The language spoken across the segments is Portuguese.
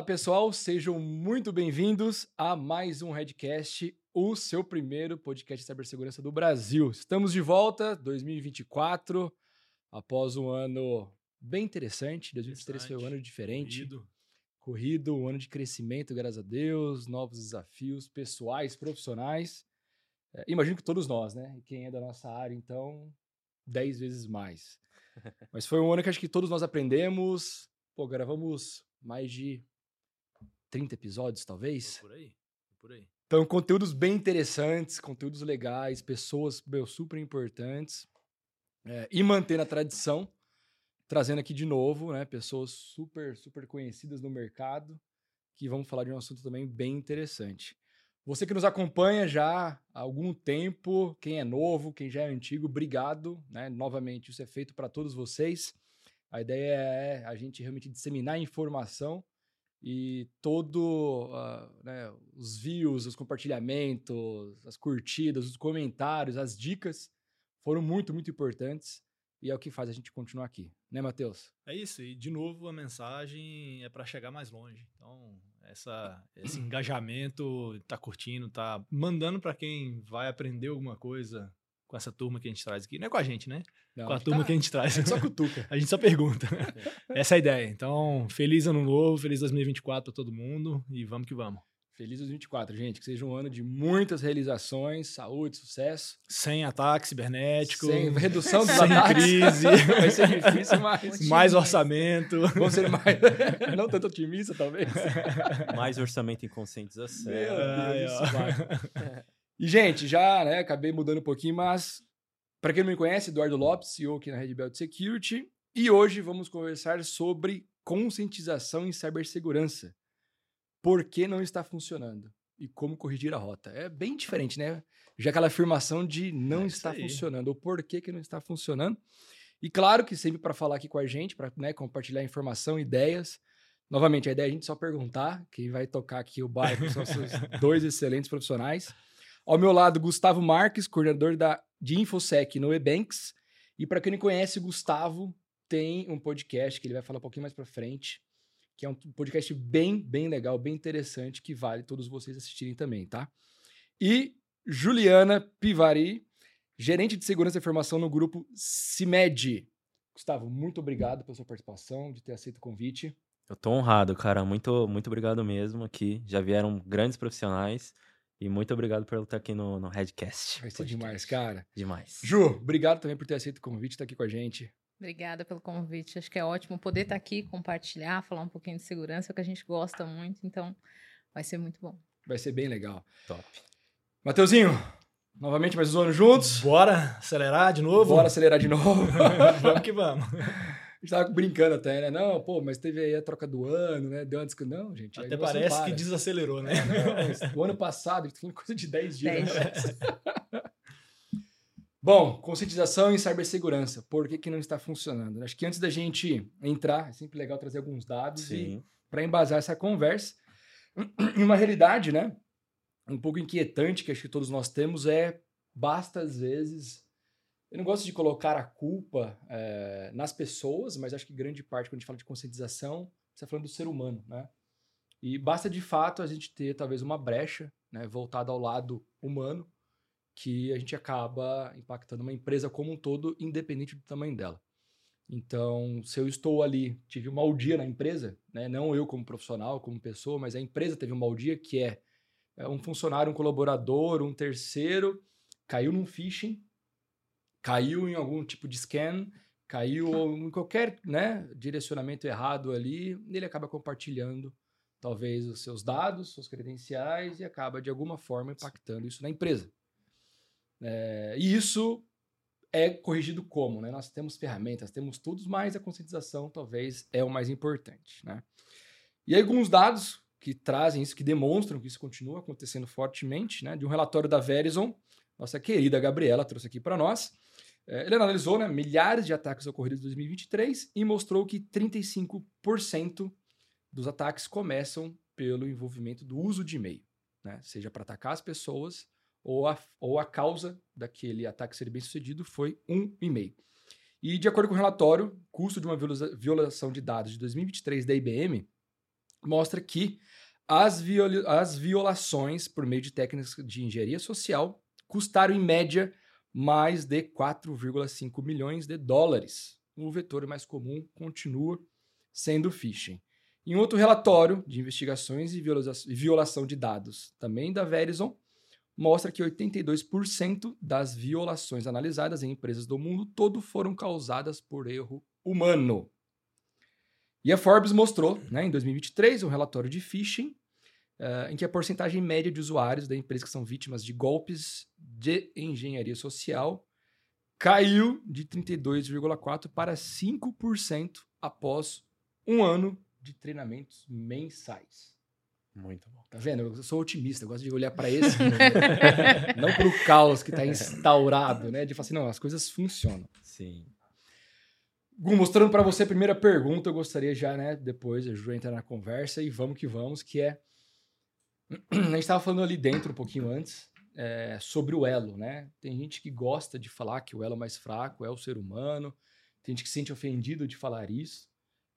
Olá, pessoal, sejam muito bem-vindos a mais um Redcast, o seu primeiro podcast de cibersegurança do Brasil. Estamos de volta, 2024, após um ano bem interessante. 2023 foi um ano diferente. Corrido. Corrido, um ano de crescimento, graças a Deus, novos desafios pessoais, profissionais. É, imagino que todos nós, né? E quem é da nossa área, então, dez vezes mais. Mas foi um ano que acho que todos nós aprendemos. Pô, gravamos mais de 30 episódios, talvez. Por aí, por aí. Então, conteúdos bem interessantes, conteúdos legais, pessoas meu, super importantes. É, e mantendo a tradição, trazendo aqui de novo, né? Pessoas super, super conhecidas no mercado, que vamos falar de um assunto também bem interessante. Você que nos acompanha já há algum tempo, quem é novo, quem já é antigo, obrigado. Né? Novamente, isso é feito para todos vocês. A ideia é a gente realmente disseminar informação e todo uh, né, os views, os compartilhamentos, as curtidas, os comentários, as dicas foram muito, muito importantes e é o que faz a gente continuar aqui, né, Matheus? É isso, e de novo a mensagem é para chegar mais longe. Então, essa, esse engajamento, tá curtindo, tá mandando para quem vai aprender alguma coisa com essa turma que a gente traz aqui. Não é com a gente, né? Não, com a gente turma tá- que a gente traz. a gente só cutuca. A gente só pergunta. Essa é a ideia. Então, feliz ano novo, feliz 2024 para todo mundo e vamos que vamos. Feliz 2024, gente. Que seja um ano de muitas realizações, saúde, sucesso. Sem ataque cibernético, Sem redução dos sem ataques. crise, Vai ser difícil, mas Otimista. mais orçamento. vamos ser mais... Não tanto otimista, talvez. Mais orçamento em conscientização. Meu Ai, Deus, ó. E, gente, já né, acabei mudando um pouquinho, mas para quem não me conhece, Eduardo Lopes, CEO aqui na Red Belt Security, e hoje vamos conversar sobre conscientização em cibersegurança. Por que não está funcionando e como corrigir a rota. É bem diferente, né? Já aquela afirmação de não É está funcionando, ou por que, que não está funcionando. E claro que sempre para falar aqui com a gente, para né, compartilhar informação, ideias. Novamente, a ideia é a gente só perguntar. Quem vai tocar aqui o bairro são esses dois excelentes profissionais. Ao meu lado, Gustavo Marques, coordenador da, de InfoSec no Ebanks. E para quem não conhece, Gustavo tem um podcast que ele vai falar um pouquinho mais para frente, que é um podcast bem, bem legal, bem interessante, que vale todos vocês assistirem também, tá? E Juliana Pivari, gerente de segurança e informação no grupo CIMED. Gustavo, muito obrigado pela sua participação, de ter aceito o convite. Eu tô honrado, cara. Muito, muito obrigado mesmo aqui. Já vieram grandes profissionais. E muito obrigado por estar aqui no, no Redcast. Vai ser demais, cara. Demais. Ju, obrigado também por ter aceito o convite, estar aqui com a gente. Obrigada pelo convite. Acho que é ótimo poder estar aqui, compartilhar, falar um pouquinho de segurança, é o que a gente gosta muito, então vai ser muito bom. Vai ser bem legal. Top. Mateuzinho, novamente mais um ano juntos. Bora acelerar de novo? Bora acelerar de novo. vamos que vamos. A gente tava brincando até, né? Não, pô, mas teve aí a troca do ano, né? Deu uma discussão. Não, gente. Até parece que desacelerou, né? É, não, o ano passado, a gente tá falando coisa de 10 dias. Dez né? Bom, conscientização em cibersegurança. Por que, que não está funcionando? Acho que antes da gente entrar, é sempre legal trazer alguns dados para embasar essa conversa. E uma realidade, né? Um pouco inquietante que acho que todos nós temos é basta às vezes. Eu não gosto de colocar a culpa eh, nas pessoas, mas acho que grande parte, quando a gente fala de conscientização, está falando do ser humano, né? E basta de fato a gente ter talvez uma brecha, né, voltada ao lado humano, que a gente acaba impactando uma empresa como um todo, independente do tamanho dela. Então, se eu estou ali, tive um mau dia na empresa, né, não eu como profissional, como pessoa, mas a empresa teve um mau dia, que é, é um funcionário, um colaborador, um terceiro, caiu num phishing, caiu em algum tipo de scan, caiu em qualquer né, direcionamento errado ali, ele acaba compartilhando talvez os seus dados, suas credenciais e acaba de alguma forma impactando isso na empresa. É, e isso é corrigido como? Né? Nós temos ferramentas, temos tudo, mas a conscientização talvez é o mais importante. Né? E alguns dados que trazem isso, que demonstram que isso continua acontecendo fortemente, né? de um relatório da Verizon, nossa querida Gabriela trouxe aqui para nós. É, ele analisou né, milhares de ataques ocorridos em 2023 e mostrou que 35% dos ataques começam pelo envolvimento do uso de e-mail, né? seja para atacar as pessoas ou a, ou a causa daquele ataque ser bem sucedido foi um e-mail. E de acordo com o relatório, custo de uma viola- violação de dados de 2023 da IBM mostra que as, viol as violações por meio de técnicas de engenharia social custaram, em média, mais de 4,5 milhões de dólares. O vetor mais comum continua sendo phishing. Em outro relatório de investigações e violação de dados, também da Verizon, mostra que 82% das violações analisadas em empresas do mundo todo foram causadas por erro humano. E a Forbes mostrou, né, em 2023, um relatório de phishing, uh, em que a porcentagem média de usuários da empresa que são vítimas de golpes de engenharia social caiu de 32,4% para 5% após um ano de treinamentos mensais. Muito bom. Tá vendo? Eu sou otimista, eu gosto de olhar para esse, não para o caos que está instaurado, né? De falar assim, não, as coisas funcionam. Sim. Gu, mostrando para você a primeira pergunta, eu gostaria já, né, depois a Ju entrar na conversa e vamos que vamos, que é a gente estava falando ali dentro um pouquinho antes é, sobre o elo, né? Tem gente que gosta de falar que o elo mais fraco é o ser humano, tem gente que se sente ofendido de falar isso.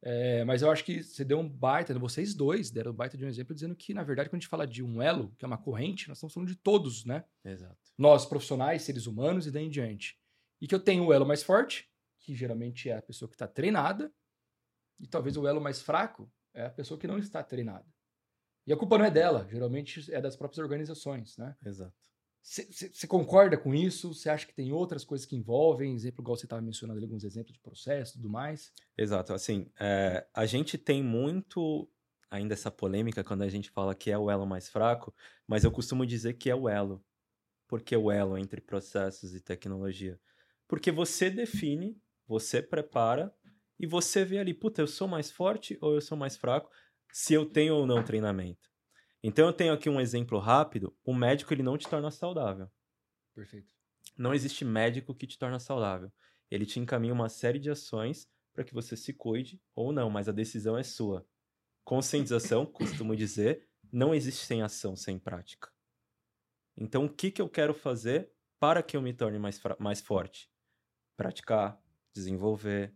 É, mas eu acho que você deu um baita, vocês dois deram um baita de um exemplo dizendo que, na verdade, quando a gente fala de um elo, que é uma corrente, nós estamos falando de todos, né? Exato. Nós, profissionais, seres humanos e daí em diante. E que eu tenho o elo mais forte, que geralmente é a pessoa que está treinada, e talvez o elo mais fraco é a pessoa que não está treinada. E a culpa não é dela, geralmente é das próprias organizações, né? Exato. Você concorda com isso? Você acha que tem outras coisas que envolvem? Exemplo, igual você estava mencionando alguns exemplos de processo e tudo mais? Exato. Assim, é, a gente tem muito ainda essa polêmica quando a gente fala que é o elo mais fraco, mas eu costumo dizer que é o elo. Por que o elo entre processos e tecnologia? Porque você define, você prepara e você vê ali, puta, eu sou mais forte ou eu sou mais fraco, se eu tenho ou não treinamento. Então eu tenho aqui um exemplo rápido. O médico ele não te torna saudável. Perfeito. Não existe médico que te torna saudável. Ele te encaminha uma série de ações para que você se cuide ou não, mas a decisão é sua. Conscientização, costumo dizer, não existe sem ação, sem prática. Então, o que, que eu quero fazer para que eu me torne mais, mais forte? Praticar, desenvolver,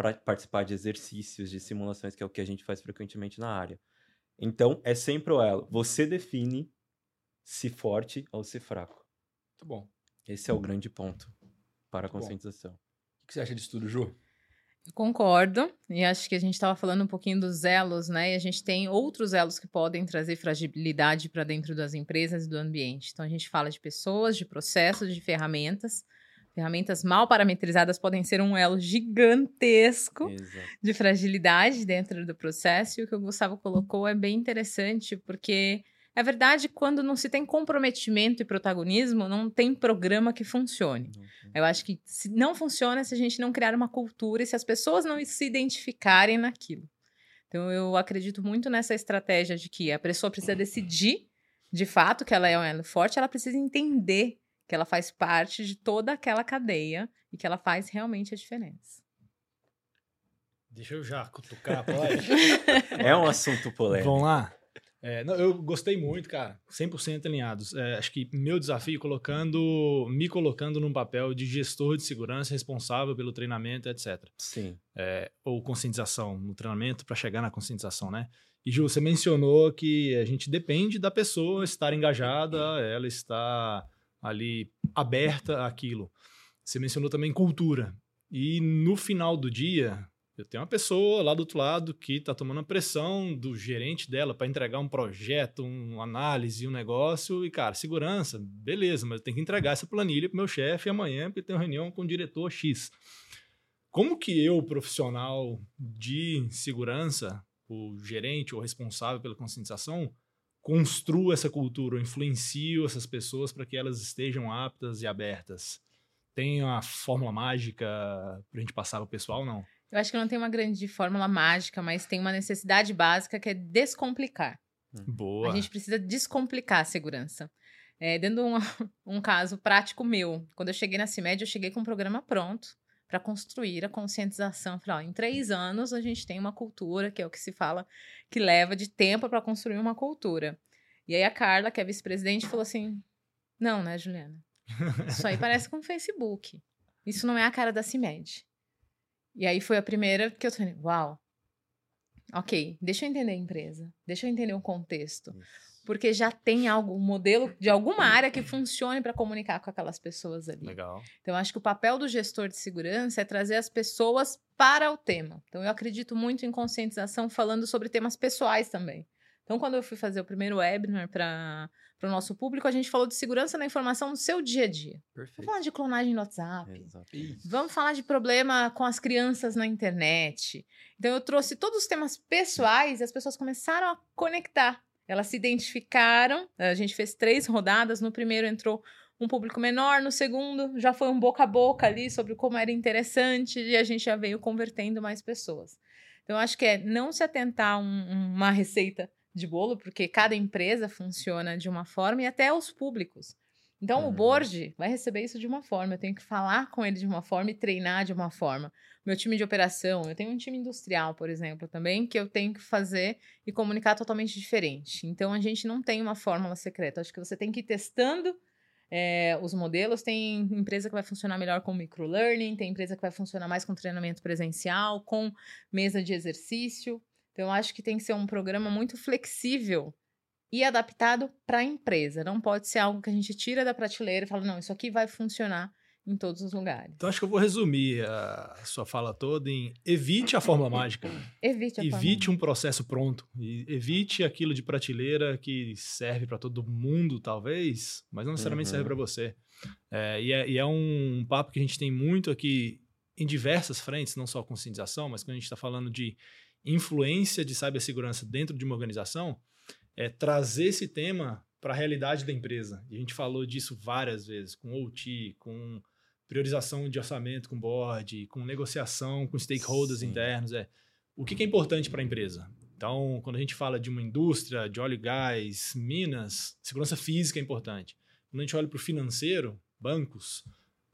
pra participar de exercícios, de simulações, que é o que a gente faz frequentemente na área. Então, é sempre o elo. Você define se forte ou se fraco. Muito bom. Esse é o grande ponto para a conscientização. O que você acha disso tudo, Ju? Eu concordo, e acho que a gente estava falando um pouquinho dos elos, né? E a gente tem outros elos que podem trazer fragilidade para dentro das empresas e do ambiente. Então, a gente fala de pessoas, de processos, de ferramentas. Ferramentas mal parametrizadas podem ser um elo gigantesco Exato. de fragilidade dentro do processo. E o que o Gustavo colocou é bem interessante, porque é verdade quando não se tem comprometimento e protagonismo, não tem programa que funcione. Uhum. Eu acho que se não funciona se a gente não criar uma cultura e se as pessoas não se identificarem naquilo. Então eu acredito muito nessa estratégia de que a pessoa precisa decidir de fato que ela é um elo forte, ela precisa entender que ela faz parte de toda aquela cadeia e que ela faz realmente a diferença. Deixa eu já cutucar, pode? é um assunto polêmico. Vamos lá? É, não, eu gostei muito, cara. 100% alinhados. É, acho que meu desafio colocando, me colocando num papel de gestor de segurança responsável pelo treinamento, etc. Sim. É, ou conscientização no treinamento para chegar na conscientização, né? E Ju, você mencionou que a gente depende da pessoa estar engajada, ela está ali aberta àquilo. Você mencionou também cultura. E no final do dia, eu tenho uma pessoa lá do outro lado que está tomando a pressão do gerente dela para entregar um projeto, uma análise, um negócio. E, cara, segurança, beleza, mas eu tenho que entregar essa planilha para meu chefe amanhã, porque tem uma reunião com o diretor X. Como que eu, profissional de segurança, o gerente ou responsável pela conscientização, construo essa cultura, eu influencio essas pessoas para que elas estejam aptas e abertas? Tem uma fórmula mágica para a gente passar para o pessoal, não? Eu acho que não tem uma grande fórmula mágica, mas tem uma necessidade básica que é descomplicar. Boa. A gente precisa descomplicar a segurança. É, dando um, um caso prático meu, quando eu cheguei na CIMED, eu cheguei com um programa pronto para construir a conscientização. Falei, ó, em três anos a gente tem uma cultura, que é o que se fala, que leva de tempo para construir uma cultura. E aí a Carla, que é vice-presidente, falou assim: não, né, Juliana? Isso aí parece com o Facebook. Isso não é a cara da CIMED. E aí foi a primeira que eu falei, uau. Ok, deixa eu entender a empresa, deixa eu entender o contexto. Isso. Porque já tem algo, um modelo de alguma área que funcione para comunicar com aquelas pessoas ali. Legal. Então, eu acho que o papel do gestor de segurança é trazer as pessoas para o tema. Então, eu acredito muito em conscientização falando sobre temas pessoais também. Então, quando eu fui fazer o primeiro webinar para o nosso público, a gente falou de segurança na informação no seu dia a dia. Perfeito. Vamos falar de clonagem no WhatsApp. Exato. Vamos falar de problema com as crianças na internet. Então, eu trouxe todos os temas pessoais e as pessoas começaram a conectar. Elas se identificaram. A gente fez três rodadas. No primeiro entrou um público menor, no segundo já foi um boca a boca ali sobre como era interessante e a gente já veio convertendo mais pessoas. Então, acho que é não se atentar a um- uma receita de bolo, porque cada empresa funciona de uma forma e até os públicos. Então, o Uhum. board vai receber isso de uma forma, eu tenho que falar com ele de uma forma e treinar de uma forma. Meu time de operação, eu tenho um time industrial, por exemplo, também, que eu tenho que fazer e comunicar totalmente diferente. Então, a gente não tem uma fórmula secreta. Acho que você tem que ir testando é, os modelos. Tem empresa que vai funcionar melhor com microlearning, tem empresa que vai funcionar mais com treinamento presencial, com mesa de exercício. Então, eu acho que tem que ser um programa muito flexível e adaptado para a empresa. Não pode ser algo que a gente tira da prateleira e fala, não, isso aqui vai funcionar em todos os lugares. Então acho que eu vou resumir a sua fala toda em evite a fórmula mágica. Evite a Evite um processo pronto. E evite aquilo de prateleira que serve para todo mundo, talvez, mas não necessariamente Uhum. serve para você. É, e, é, e é um papo que a gente tem muito aqui em diversas frentes, não só conscientização, mas quando a gente está falando de influência de cibersegurança dentro de uma organização, é trazer esse tema para a realidade da empresa. E a gente falou disso várias vezes, com OT, com priorização de orçamento com board, com negociação com stakeholders Sim. internos. É, o que, que é importante para a empresa? Então, quando a gente fala de uma indústria, de óleo e gás, minas, segurança física é importante. Quando a gente olha para o financeiro, bancos,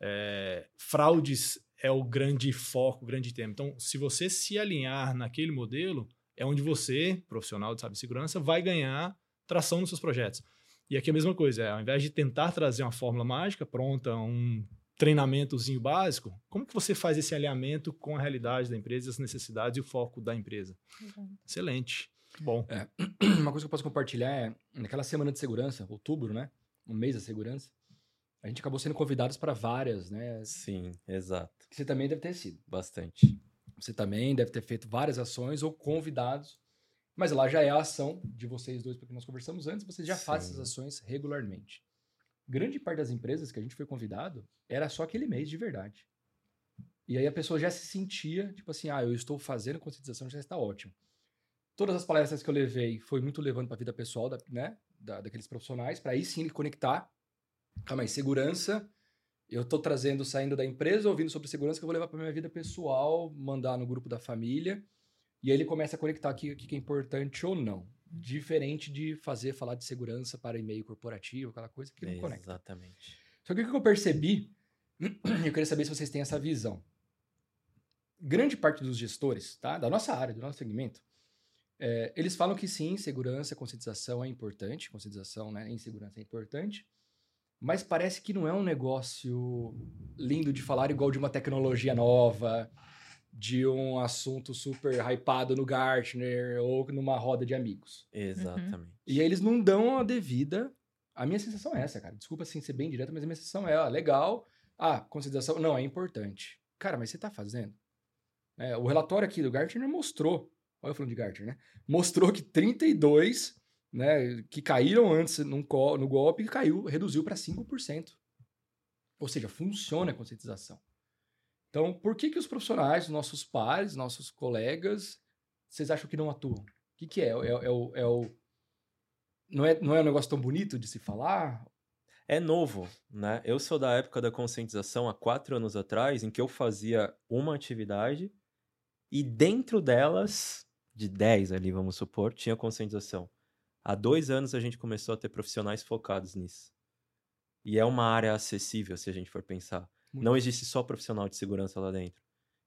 é, fraudes é o grande foco, o grande tema. Então, se você se alinhar naquele modelo, é onde você, profissional de cibersegurança, vai ganhar tração nos seus projetos. E aqui é a mesma coisa, é, ao invés de tentar trazer uma fórmula mágica pronta, um treinamentozinho básico, como que você faz esse alinhamento com a realidade da empresa, as necessidades e o foco da empresa? Excelente. Bom. Uma coisa que eu posso compartilhar é, naquela semana de segurança, outubro, né? Um mês da segurança, a gente acabou sendo convidados para várias, né? Sim, exato. Que você também deve ter sido. Bastante. Você também deve ter feito várias ações ou convidados. Mas lá já é a ação de vocês dois, porque nós conversamos antes, vocês já fazem Sim. essas ações regularmente. Grande parte das empresas que a gente foi convidado era só aquele mês de verdade. E aí a pessoa já se sentia, tipo assim, ah, eu estou fazendo conscientização, já está ótimo. Todas as palestras que eu levei foi muito levando para a vida pessoal, da, né, da- daqueles profissionais, para aí sim ele conectar. Calma aí, segurança. Eu estou trazendo, saindo da empresa, ouvindo sobre segurança que eu vou levar para minha vida pessoal, mandar no grupo da família. E aí ele começa a conectar aqui o que é importante ou não. Diferente de fazer falar de segurança para e-mail corporativo, aquela coisa que não conecta. Exatamente. Só que o que eu percebi, eu queria saber se vocês têm essa visão. Grande parte dos gestores, tá? Da nossa área, do nosso segmento, é, eles falam que sim, segurança, conscientização é importante, conscientização né, em segurança é importante, mas parece que não é um negócio lindo de falar igual de uma tecnologia nova, de um assunto super hypado no Gartner ou numa roda de amigos. Exatamente. E aí eles não dão a devida. A minha sensação é essa, cara. Desculpa assim ser bem direto, mas a minha sensação é, ó, legal. Ah, conscientização. Não, é importante. Cara, mas você tá fazendo? É, o relatório aqui do Gartner mostrou. Olha eu falando de Gartner, né? Mostrou que 32, né, que caíram antes no golpe, caiu, reduziu para 5%. Ou seja, funciona a conscientização. Então, por que que os profissionais, nossos pares, nossos colegas, vocês acham que não atuam? O que, que é? É, é o, é o- Não é, não é um negócio tão bonito de se falar? É novo, né? Eu sou da época da conscientização há quatro anos atrás, em que eu fazia uma atividade e dentro delas, de 10 ali, vamos supor, tinha conscientização. Há dois anos a gente começou a ter profissionais focados nisso. E é uma área acessível, se a gente for pensar. Muito. Não existe só profissional de segurança lá dentro.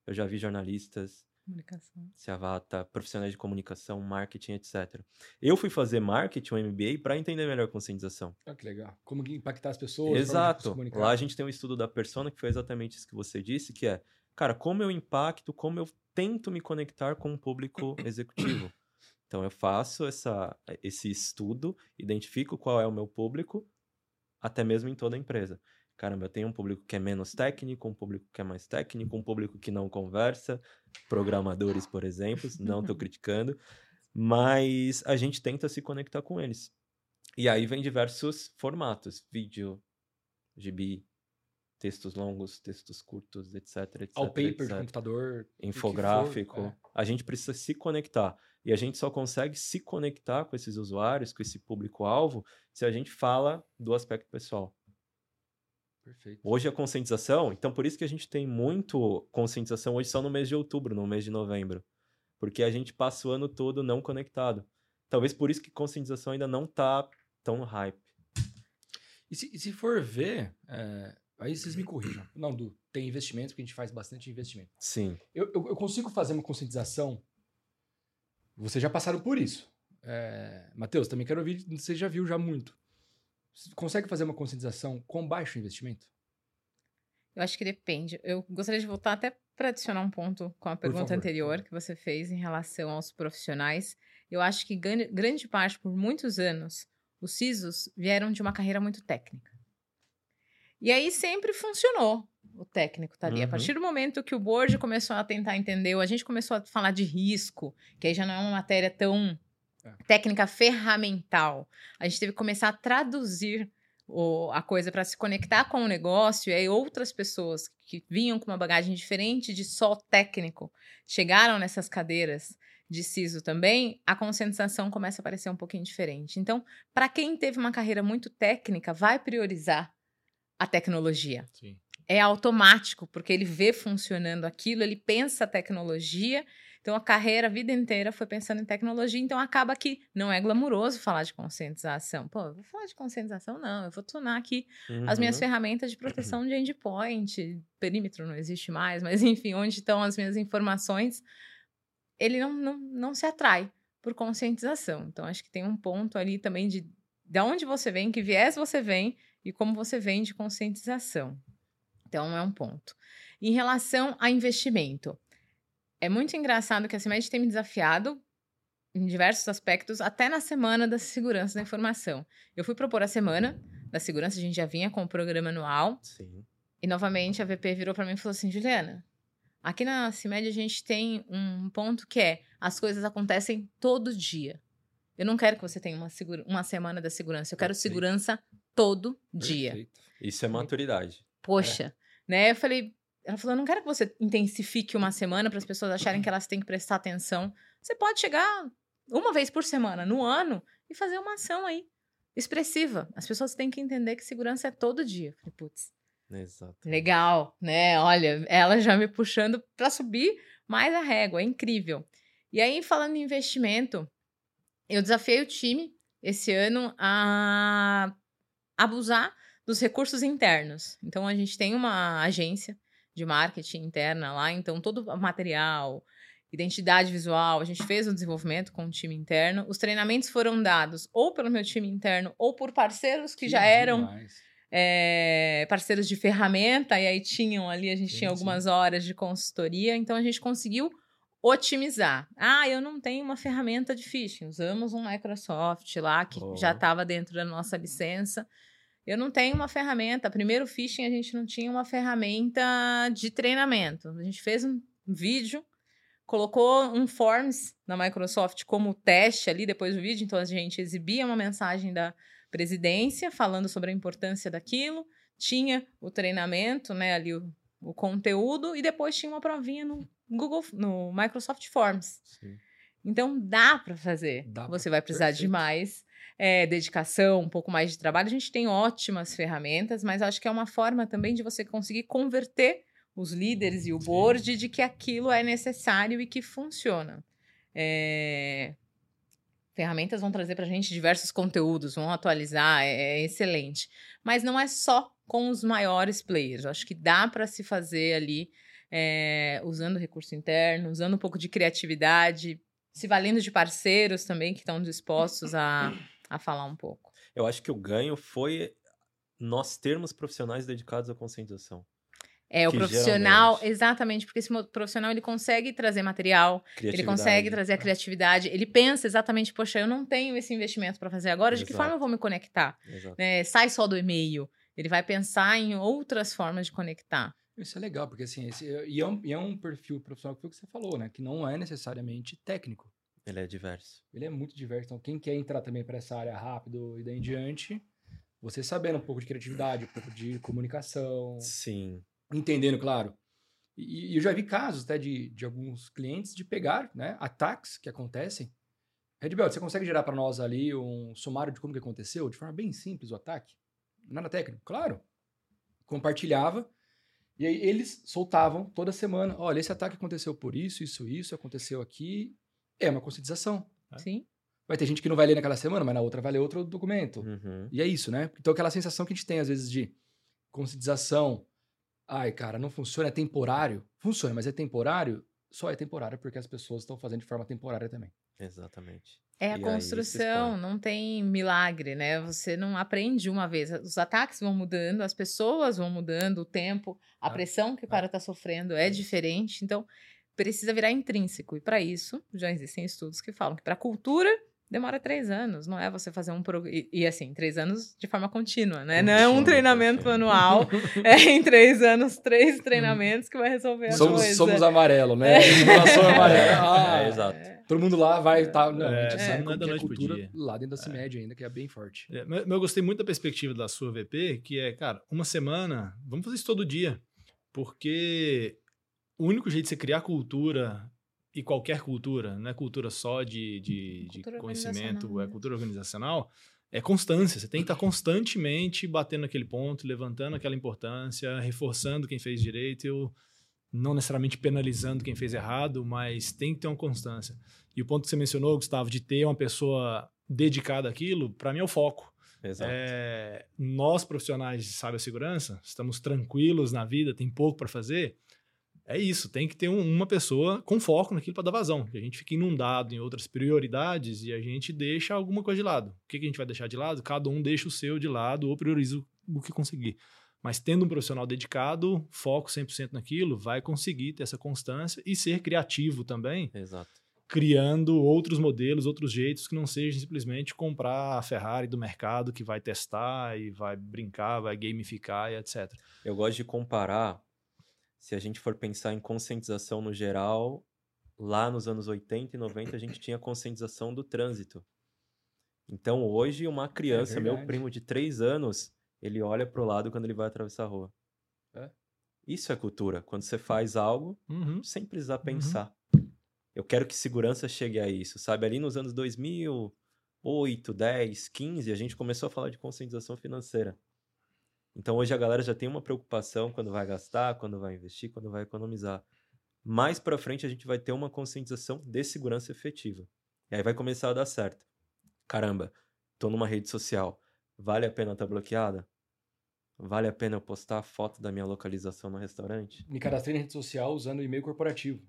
Eu já vi jornalistas, Comunicação. Ciavata, profissionais de comunicação, marketing, etc. Eu fui fazer marketing, um MBA, para entender melhor a conscientização. Olha que legal. Como impactar as pessoas. Exato. Lá a gente tem um estudo da persona que foi exatamente isso que você disse, que é, cara, como eu impacto, como eu tento me conectar com o público executivo. Então eu faço essa, esse estudo, identifico qual é o meu público, até mesmo em toda a empresa. Caramba, eu tenho um público que é menos técnico, um público que é mais técnico, um público que não conversa, programadores, por exemplo, não estou criticando, mas a gente tenta se conectar com eles. E aí vem diversos formatos, vídeo, gibi, textos longos, textos curtos, etc, etc. Ao paper etc. de computador. Infográfico. For, é. A gente precisa se conectar. E a gente só consegue se conectar com esses usuários, com esse público-alvo, se a gente fala do aspecto pessoal. Perfeito. Hoje a conscientização, então por isso que a gente tem muito conscientização hoje só no mês de outubro, no mês de novembro. Porque a gente passa o ano todo não conectado. Talvez por isso que conscientização ainda não tá tão hype. E se, e se for ver, é, aí vocês me corrijam. Não, Du, tem investimentos, porque a gente faz bastante investimento. Sim. Eu, eu, eu consigo fazer uma conscientização. Vocês já passaram por isso. É, Matheus, também quero ouvir, você já viu já muito. Você consegue fazer uma conscientização com baixo investimento? Eu acho que depende. Eu gostaria de voltar até para adicionar um ponto com a pergunta anterior que você fez em relação aos profissionais. Eu acho que grande, grande parte, por muitos anos, os CISOs vieram de uma carreira muito técnica. E aí sempre funcionou o técnico tá ali. A Uhum. partir do momento que o board começou a tentar entender, ou a gente começou a falar de risco, que aí já não é uma matéria tão É. técnica ferramental, a gente teve que começar a traduzir o- a coisa para se conectar com o negócio, e aí outras pessoas que vinham com uma bagagem diferente de só técnico chegaram nessas cadeiras de CISO também, a conscientização começa a parecer um pouquinho diferente. Então, para quem teve uma carreira muito técnica, vai priorizar a tecnologia Sim. É automático, porque ele vê funcionando aquilo, ele pensa a tecnologia. Então, a carreira, a vida inteira foi pensando em tecnologia. Então, acaba que não é glamuroso falar de conscientização. Pô, eu vou falar de conscientização? Não, eu vou tunar aqui as minhas Uhum. ferramentas de proteção de endpoint. Perímetro não existe mais, mas enfim, onde estão as minhas informações, ele não, não, não se atrai por conscientização. Então, acho que tem um ponto ali também de de onde você vem, que viés você vem e como você vem de conscientização. Então, é um ponto. Em relação a investimento, é muito engraçado que a CIMED tem me desafiado em diversos aspectos, até na semana da segurança da informação. Eu fui propor a semana da segurança, a gente já vinha com o programa anual, Sim. e novamente a VP virou para mim e falou assim: Juliana, aqui na CIMED a gente tem um ponto que é as coisas acontecem todo dia. Eu não quero que você tenha uma, segura- uma semana da segurança, eu quero Perfeito. segurança todo dia. Perfeito. Isso é maturidade. Poxa, né? Eu falei, ela falou, eu não quero que você intensifique uma semana para as pessoas acharem que elas têm que prestar atenção. Você pode chegar uma vez por semana, no ano, e fazer uma ação aí expressiva. As pessoas têm que entender que segurança é todo dia. Eu falei, putz, Exato. legal, né? Olha, ela já me puxando para subir mais a régua, é incrível. E aí, falando em investimento, eu desafiei o time esse ano a abusar dos recursos internos. Então, a gente tem uma agência de marketing interna lá, então todo o material, identidade visual, a gente fez o desenvolvimento com o time interno. Os treinamentos foram dados ou pelo meu time interno ou por parceiros que, já eram é, parceiros de ferramenta, e aí tinham ali, a gente Sim, tinha algumas horas de consultoria, então a gente conseguiu otimizar. Ah, eu não tenho uma ferramenta de phishing, usamos um Microsoft lá que Oh. já estava dentro da nossa licença. Eu não tenho uma ferramenta. Primeiro phishing a gente não tinha uma ferramenta de treinamento. A gente fez um vídeo, colocou um forms na Microsoft como teste ali depois do vídeo, então a gente exibia uma mensagem da presidência falando sobre a importância daquilo, tinha o treinamento, né, ali o, o conteúdo e depois tinha uma provinha no Google, no Microsoft Forms. Sim. Então dá para fazer. Dá pra- Você vai precisar de perfeito. mais é, dedicação, um pouco mais de trabalho. A gente tem ótimas ferramentas, mas acho que é uma forma também de você conseguir converter os líderes e o board de que aquilo é necessário e que funciona. É, Ferramentas vão trazer para a gente diversos conteúdos, vão atualizar, é, é excelente. Mas não é só com os maiores players. Eu acho que dá para se fazer ali é, usando recurso interno, usando um pouco de criatividade, se valendo de parceiros também que estão dispostos a, a falar um pouco. Eu acho que o ganho foi nós termos profissionais dedicados à conscientização. É, o Que profissional, geralmente- exatamente, porque esse profissional ele consegue trazer material, ele consegue Criatividade. trazer a criatividade, ele pensa exatamente, poxa, eu não tenho esse investimento para fazer agora, de que Exato. forma eu vou me conectar? Né? Sai só do e-mail. Ele vai pensar em outras formas de conectar. Isso é legal, porque assim, esse, e, é um, e é um perfil profissional que foi o que você falou, né? Que não é necessariamente técnico. Ele é diverso. Ele é muito diverso. Então, quem quer entrar também para essa área rápido e daí em diante, você sabendo um pouco de criatividade, um pouco de comunicação, Sim. entendendo, claro. E, e eu já vi casos até de, de alguns clientes de pegar né, ataques que acontecem. Red Belt, você consegue gerar para nós ali um sumário de como que aconteceu, de forma bem simples o ataque? Nada técnico, claro. Compartilhava. E aí eles soltavam toda semana. Olha, esse ataque aconteceu por isso, isso, isso, aconteceu aqui. É uma conscientização. É. Sim. Vai ter gente que não vai ler naquela semana, mas na outra vai ler outro documento. Uhum. E é isso, né? Então aquela sensação que a gente tem às vezes de conscientização. Ai, cara, não funciona, é temporário. Funciona, mas é temporário? Só é temporário porque as pessoas estão fazendo de forma temporária também. Exatamente. É E a se construção, não tem milagre, né? Você não aprende uma vez. Os ataques vão mudando, as pessoas vão mudando, o tempo, a Ah, pressão que o cara está sofrendo é diferente. Então, precisa virar intrínseco. E para isso, já existem estudos que falam que para a cultura demora três anos. Não é você fazer um programa. E, e, assim, três anos de forma contínua, né? Não é um treinamento anual. É em três anos, três treinamentos que vai resolver a Somos, coisa. somos amarelo, né? Simulação amarela. Ah, É, exato. É. Todo mundo lá vai estar. não, a É, gente é, sabe não é da é a noite pro cultura dia. lá dentro da CIMED ainda, que é bem forte. É, mas eu gostei muito da perspectiva da sua VP, que é, cara, uma semana, vamos fazer isso todo dia. Porque o único jeito de você criar cultura, e qualquer cultura, não é cultura só de, de, de Cultura conhecimento, organizacional, é cultura organizacional, é constância. Você tem que estar constantemente batendo naquele ponto, levantando aquela importância, reforçando quem fez direito, não necessariamente penalizando quem fez errado, mas tem que ter uma constância. E o ponto que você mencionou, Gustavo, de ter uma pessoa dedicada àquilo, para mim é o foco. Exato. É, nós, profissionais de cibersegurança, estamos tranquilos na vida, tem pouco para fazer. É isso, tem que ter um- uma pessoa com foco naquilo para dar vazão. Que a gente fica inundado em outras prioridades e a gente deixa alguma coisa de lado. O que, que a gente vai deixar de lado? Cada um deixa o seu de lado ou prioriza o- o que conseguir. Mas tendo um profissional dedicado, foco 100% naquilo, vai conseguir ter essa constância e ser criativo também, Exato. criando outros modelos, outros jeitos que não sejam simplesmente comprar a Ferrari do mercado que vai testar e vai brincar, vai gamificar e etc. Eu gosto de comparar, se a gente for pensar em conscientização no geral, lá nos anos 80 e 90 a gente tinha conscientização do trânsito. Então hoje uma criança, meu verdade. primo de 3 anos, ele olha pro lado quando ele vai atravessar a rua. É. Isso é cultura. Quando você faz algo Uhum. sem precisar pensar. Eu quero que segurança chegue a isso, sabe? Ali nos anos 2008, 10, 15, a gente começou a falar de conscientização financeira. Então hoje a galera já tem uma preocupação quando vai gastar, quando vai investir, quando vai economizar. Mais pra frente a gente vai ter uma conscientização de segurança efetiva. E aí vai começar a dar certo. Caramba, tô numa rede social. Vale a pena estar bloqueada? Vale a pena eu postar a foto da minha localização no restaurante? Me cadastrei na rede social usando e-mail corporativo.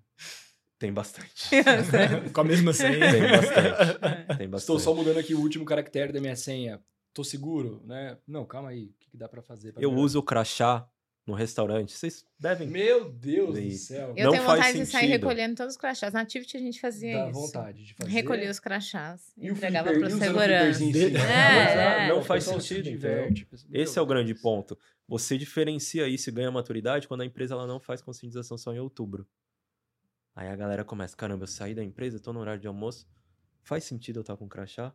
Tem bastante. Com a mesma senha. Tem bastante. Tem bastante. Estou só mudando aqui o último caractere da minha senha. Tô seguro, né? Não, calma aí. O que, que dá pra fazer? pra Eu melhorar? uso o crachá no restaurante. Vocês devem. Meu Deus do céu. Eu Não tenho faz vontade de sair sentido. recolhendo todos os crachás. Na Activity a gente fazia Dá isso. vontade de fazer. Recolhia os crachás. E o entregava para o segurança. É, é. Não O faz pessoal se sentido, diverte. Meu Esse é o grande ponto. Você diferencia isso e ganha maturidade quando a empresa ela não faz conscientização só em outubro. Aí a galera começa, caramba, eu saí da empresa, tô no horário de almoço. Faz sentido eu estar com crachá?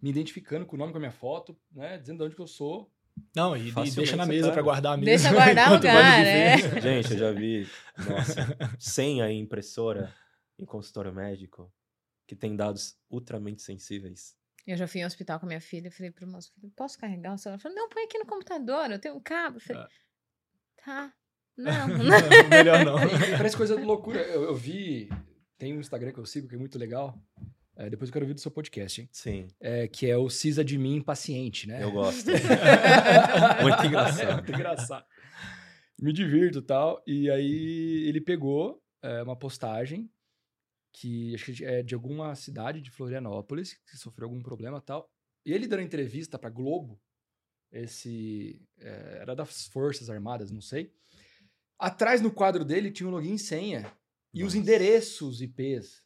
Me identificando com o nome, com a minha foto, né? Dizendo de onde que eu sou. Não, e, e Facilmente deixa na mesa para guardar a mesa. Deixa guardar o lugar, é. Gente, eu já vi, nossa, senha e impressora em consultório médico que tem dados ultramente sensíveis. Eu já fui em um hospital com a minha filha, falei pro moço, falei, posso carregar o celular? Falou, não, põe aqui no computador, eu tenho um cabo. Eu falei, Ah. tá, não. Não, melhor não. Parece coisa de loucura. Eu, eu vi. Tem um Instagram que eu sigo que é muito legal. É, depois eu quero ouvir do seu podcast, hein? Sim, É, que é o Cisa de mim paciente, né? eu gosto. Muito engraçado. É muito engraçado. Me divirto e tal. E aí ele pegou é, uma postagem que acho que é de alguma cidade de Florianópolis que sofreu algum problema e tal. E ele dando entrevista pra Globo, esse é, era das Forças Armadas, não sei. Atrás no quadro dele tinha o login e senha e os Nossa. endereços IPs.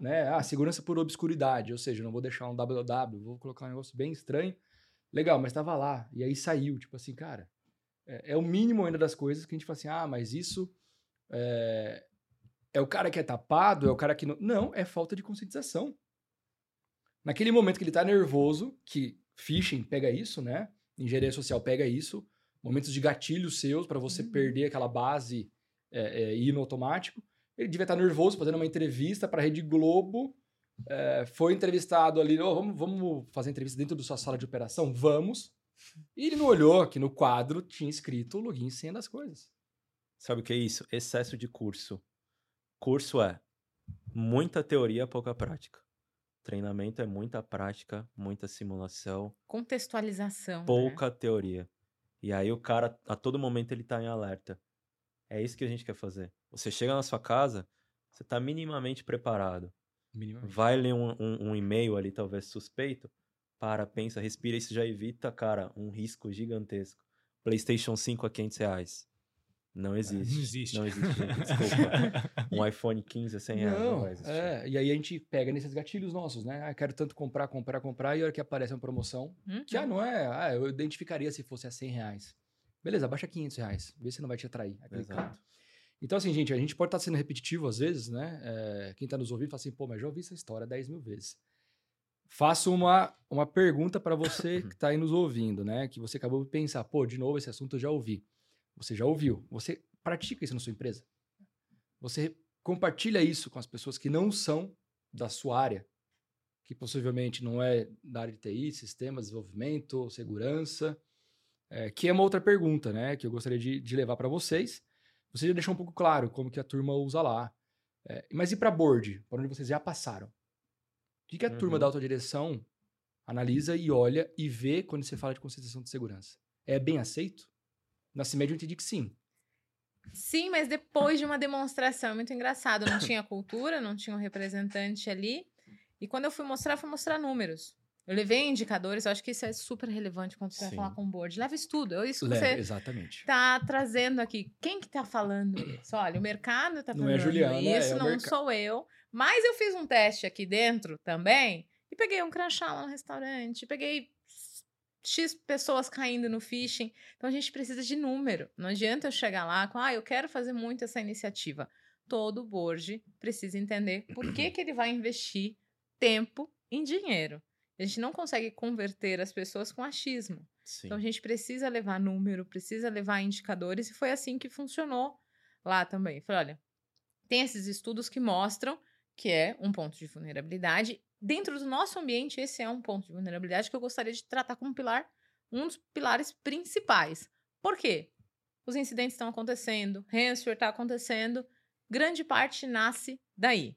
Né? Ah, segurança por obscuridade, ou seja, não vou deixar um www, vou colocar um negócio bem estranho. Legal, mas estava lá. E aí saiu, tipo assim, cara, é, é o mínimo ainda das coisas que a gente fala assim, ah, mas isso é, é o cara que é tapado, é o cara que não. Não, é falta de conscientização. Naquele momento que ele tá nervoso, que phishing pega isso, né? Engenharia social pega isso, momentos de gatilho seus para você Uhum. perder aquela base é, é, e ir no automático. Ele devia estar nervoso fazendo uma entrevista para a Rede Globo. é, foi entrevistado ali, "Ô, vamos, vamos fazer entrevista dentro da sua sala de operação? Vamos. E ele não olhou que no quadro tinha escrito o login e senha das coisas. Sabe o que é isso? Excesso de curso. Curso é muita teoria, pouca prática. Treinamento é muita prática, muita simulação, Contextualização. né? pouca teoria. E aí o cara, a todo momento, ele tá em alerta. É isso que a gente quer fazer. Você chega na sua casa, você tá minimamente preparado. Minimamente. Vai ler um, um- um e-mail ali, talvez suspeito. Para, pensa, respira. Isso já evita, cara, um risco gigantesco. PlayStation 5 a 500 reais. Não existe. Não existe. Não existe, gente. Desculpa. Um iPhone 15 a 100 reais não, Não, vai existir. é, e aí a gente pega nesses gatilhos nossos, né? Ah, quero tanto comprar, comprar, comprar, e a hora que aparece uma promoção, Uhum. que ah, não é, ah, eu identificaria se fosse a 100 reais. Beleza, abaixa 500 reais, vê se não vai te atrair. cara. Então, assim, gente, a gente pode estar sendo repetitivo às vezes, né? É, quem está nos ouvindo fala assim, pô, mas já ouvi essa história 10 mil vezes. Faço uma, uma pergunta para você que está aí nos ouvindo, né? Que você acabou de pensar, pô, de novo esse assunto eu já ouvi. Você já ouviu. Você pratica isso na sua empresa? Você compartilha isso com as pessoas que não são da sua área, que possivelmente não é da área de TI, sistemas, desenvolvimento, segurança, é, que é uma outra pergunta, né? Que eu gostaria de, de levar para vocês. Você já deixou um pouco claro como que a turma usa lá. É, mas e para board, para onde vocês já passaram? O que, que a turma Uhum. da autodireção analisa e olha e vê quando você fala de conscientização de segurança? É bem aceito? Na CIMED eu entendi que sim. Sim, mas depois de uma demonstração, é muito engraçado. Não tinha cultura, não tinha um representante ali. E quando eu fui mostrar, eu fui mostrar números. Eu levei indicadores, eu acho que isso é super relevante quando você vai Sim. falar com o board. Leva estudo, é isso que Leva, você exatamente. tá trazendo aqui. Quem que tá falando isso? Olha, o mercado tá Não falando é a Juliana, isso, é não sou eu. Mas eu fiz um teste aqui dentro também e peguei um crachá lá no restaurante, peguei X pessoas caindo no phishing. Então a gente precisa de número. Não adianta eu chegar lá com, ah, eu quero fazer muito essa iniciativa. Todo board precisa entender por que, que ele vai investir tempo em dinheiro. A gente não consegue converter as pessoas com achismo. Sim. Então a gente precisa levar número, precisa levar indicadores, e foi assim que funcionou lá também. Falei, olha, tem esses estudos que mostram que é um ponto de vulnerabilidade. Dentro do nosso ambiente, esse é um ponto de vulnerabilidade que eu gostaria de tratar como pilar, um dos pilares principais. Por quê? Os incidentes estão acontecendo, ransomware está acontecendo, grande parte nasce daí.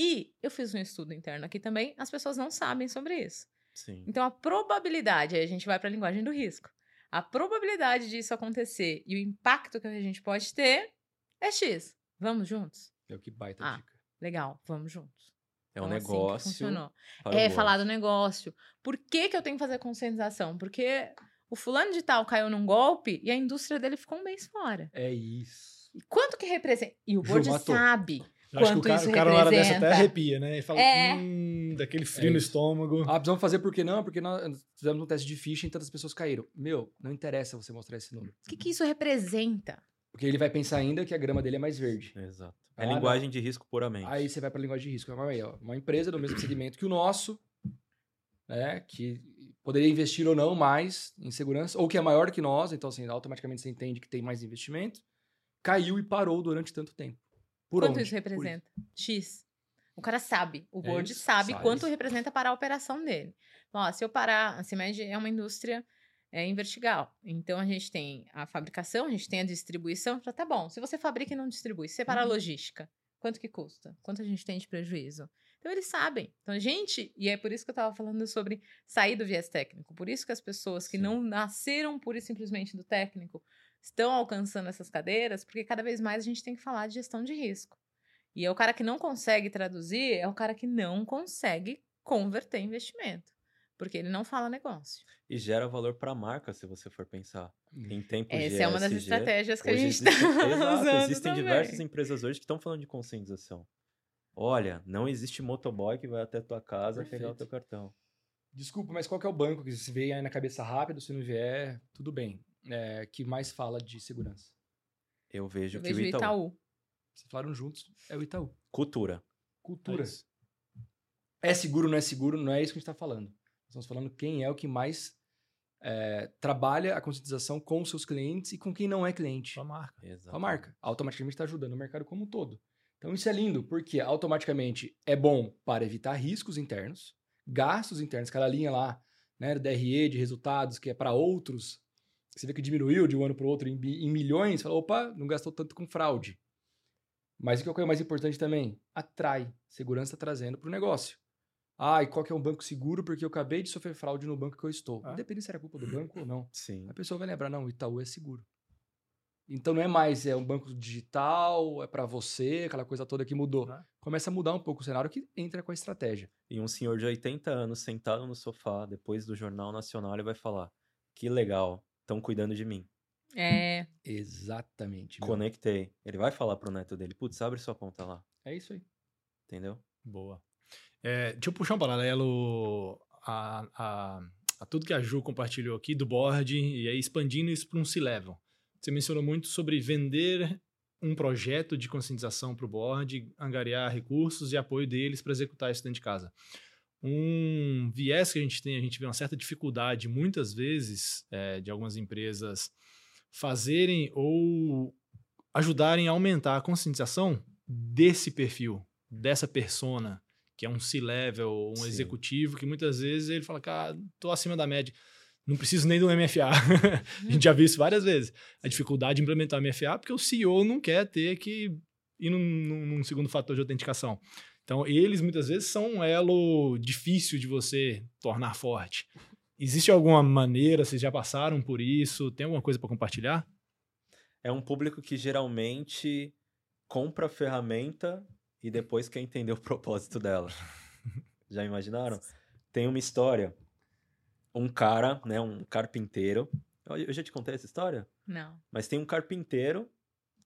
E eu fiz um estudo interno aqui também, as pessoas não sabem sobre isso. Sim. Então, a probabilidade, aí a gente vai para a linguagem do risco. A probabilidade disso acontecer e o impacto que a gente pode ter é X. Vamos juntos? É o que baita Ah. dica. Legal, vamos juntos. É um Então, assim negócio. o É falar do negócio. Por que, que eu tenho que fazer conscientização? Porque o fulano de tal caiu num golpe e a indústria dele ficou um mês fora. É isso. E quanto que representa? E o board sabe. Eu acho que o cara, o cara na hora dessa até arrepia, né? E fala, É. hum, daquele frio É no estômago. Ah, precisamos fazer por que não? Porque nós fizemos um teste de phishing e tantas pessoas caíram. Meu, não interessa você mostrar esse número. O que, que isso representa? Porque ele vai pensar ainda que a grama dele é mais verde. Exato. Ah, É não. linguagem de risco puramente. Aí você vai para a linguagem de risco. Aí, ó, uma empresa do mesmo segmento que o nosso, né, que poderia investir ou não mais em segurança, ou que é maior que nós, então assim, automaticamente você entende que tem mais investimento, caiu e parou durante tanto tempo. Por quanto onde? isso representa? X. O cara sabe, o É board isso, sabe sabe. quanto representa para a operação dele. Então, ó, se eu parar, a CIMED é uma indústria é, em vertigal. Então, a gente tem a fabricação, a gente tem a distribuição. Já tá bom. Se você fabrica e não distribui, se você parar a Uhum. logística, quanto que custa? Quanto a gente tem de prejuízo? Então, eles sabem. Então, a gente, e é por isso que eu estava falando sobre sair do viés técnico. Por isso que as pessoas que Sim. não nasceram pura e simplesmente do técnico estão alcançando essas cadeiras, porque cada vez mais a gente tem que falar de gestão de risco. E é o cara que não consegue traduzir, é o cara que não consegue converter investimento. porque ele não fala negócio. E gera valor para a marca, se você for pensar. Em tempo de Essa é uma das estratégias que a gente está usando Existem também. diversas empresas hoje que estão falando de conscientização. Olha, não existe motoboy que vai até tua casa pegar o Perfeito. teu cartão. Desculpa, mas qual que é o banco que se vê aí na cabeça rápido, se não vier, tudo bem. É, que mais fala de segurança? Eu vejo Eu que vejo o o Itaú. Itaú. Vocês falaram juntos, é o Itaú. Cultura. Cultura. É. É seguro, não é seguro, não é isso que a gente está falando. Estamos falando quem é o que mais é, trabalha a conscientização com os seus clientes e com quem não é cliente. Sua marca. Exato. Com a marca. Automaticamente está ajudando o mercado como um todo. Então isso é lindo, porque automaticamente é bom para evitar riscos internos, gastos internos, aquela linha lá, né, DRE de resultados, que é para outros, você vê que diminuiu de um ano para o outro em, em milhões, fala, opa, não gastou tanto com fraude. Mas o que é o mais importante também? Atrai. Segurança trazendo para o negócio. Ah, e qual que é um banco seguro? Porque eu acabei de sofrer fraude no banco que eu estou. Ah. Independente se era culpa do banco ou não. Sim. A pessoa vai lembrar, não, o Itaú é seguro. Então não é mais é um banco digital, é para você, aquela coisa toda que mudou. Né? Começa a mudar um pouco o cenário que entra com a estratégia. E um senhor de 80 anos sentado no sofá, depois do Jornal Nacional, ele vai falar: Que legal, estão cuidando de mim. É, Exatamente. meu. Conectei. Ele vai falar pro neto dele: Putz, abre sua conta lá. É isso aí. Entendeu? Boa. É, deixa eu puxar um paralelo a, a, a tudo que a Ju compartilhou aqui do board e aí expandindo isso para um C-Level. Você mencionou muito sobre vender um projeto de conscientização para o board, angariar recursos e apoio deles para executar isso dentro de casa. Um viés que a gente tem, a gente vê uma certa dificuldade muitas vezes é, de algumas empresas fazerem ou ajudarem a aumentar a conscientização desse perfil, dessa persona, que é um C-level, um Sim. executivo, que muitas vezes ele fala, cara, tô acima da média. Não preciso nem do MFA. a gente já viu isso várias vezes. A dificuldade de implementar o MFA porque o CEO não quer ter que ir num, num- num segundo fator de autenticação. Então, eles muitas vezes são um elo difícil de você tornar forte. Existe alguma maneira, vocês já passaram por isso? Tem alguma coisa para compartilhar? É um público que geralmente compra a ferramenta e depois quer entender o propósito dela. Já imaginaram? Tem uma história. Um cara, né, um carpinteiro. Eu já te contei essa história? não. Mas tem um carpinteiro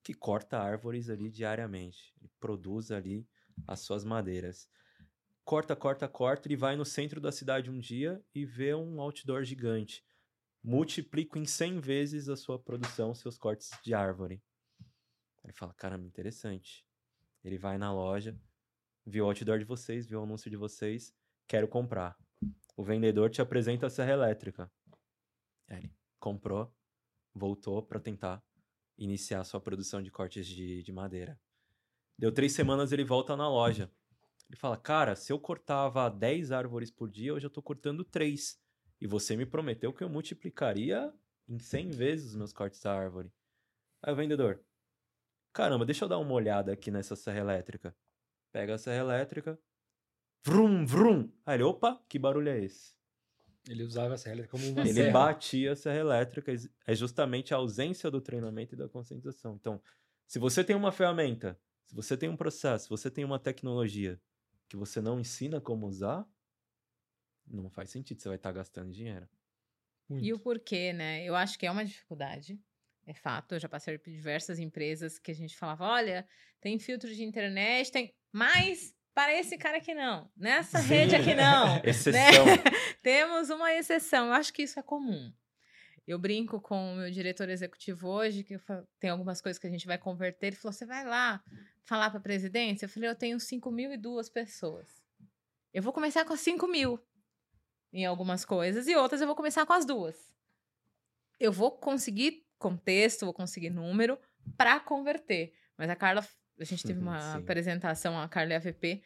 que corta árvores ali diariamente. Ele produz ali as suas madeiras. Corta, corta, corta. Ele vai no centro da cidade um dia e vê um outdoor gigante. Multiplico em 100 vezes a sua produção, seus cortes de árvore. Ele fala: caramba, interessante. Ele vai na loja, viu o outdoor de vocês, viu o anúncio de vocês, quero comprar. O vendedor te apresenta a serra elétrica. Ele comprou, voltou para tentar iniciar sua produção de cortes de, de madeira. Deu três semanas, ele volta na loja. Ele fala, cara, se eu cortava 10 árvores por dia, hoje eu tô cortando 3. E você me prometeu que eu multiplicaria em 100 vezes os meus cortes da árvore. Aí o vendedor, caramba, deixa eu dar uma olhada aqui nessa serra elétrica. Pega a serra elétrica, vrum, vrum. Aí ele, opa, que barulho é esse? Ele usava essa regra como uma Ele serra. batia a serra elétrica, é justamente a ausência do treinamento e da conscientização. Então, se você tem uma ferramenta, se você tem um processo, se você tem uma tecnologia que você não ensina como usar, não faz sentido, você vai estar gastando dinheiro. Muito. E o porquê, né? Eu acho que é uma dificuldade. É fato, eu já passei por diversas empresas que a gente falava: olha, tem filtro de internet, tem. Mas para esse cara aqui não. Nessa rede aqui não. Exceção. Temos uma exceção. Eu acho que isso é comum. Eu brinco com o meu diretor executivo hoje, que eu fa- tem algumas coisas que a gente vai converter. Ele falou: você vai lá falar para a presidência? Eu falei: eu tenho 5.002 pessoas. Eu vou começar com as 5 mil em algumas coisas e outras eu vou começar com as duas. Eu vou conseguir contexto, vou conseguir número para converter. Mas a Carla, a gente teve Uhum, uma sim. apresentação, a Carla e a VP,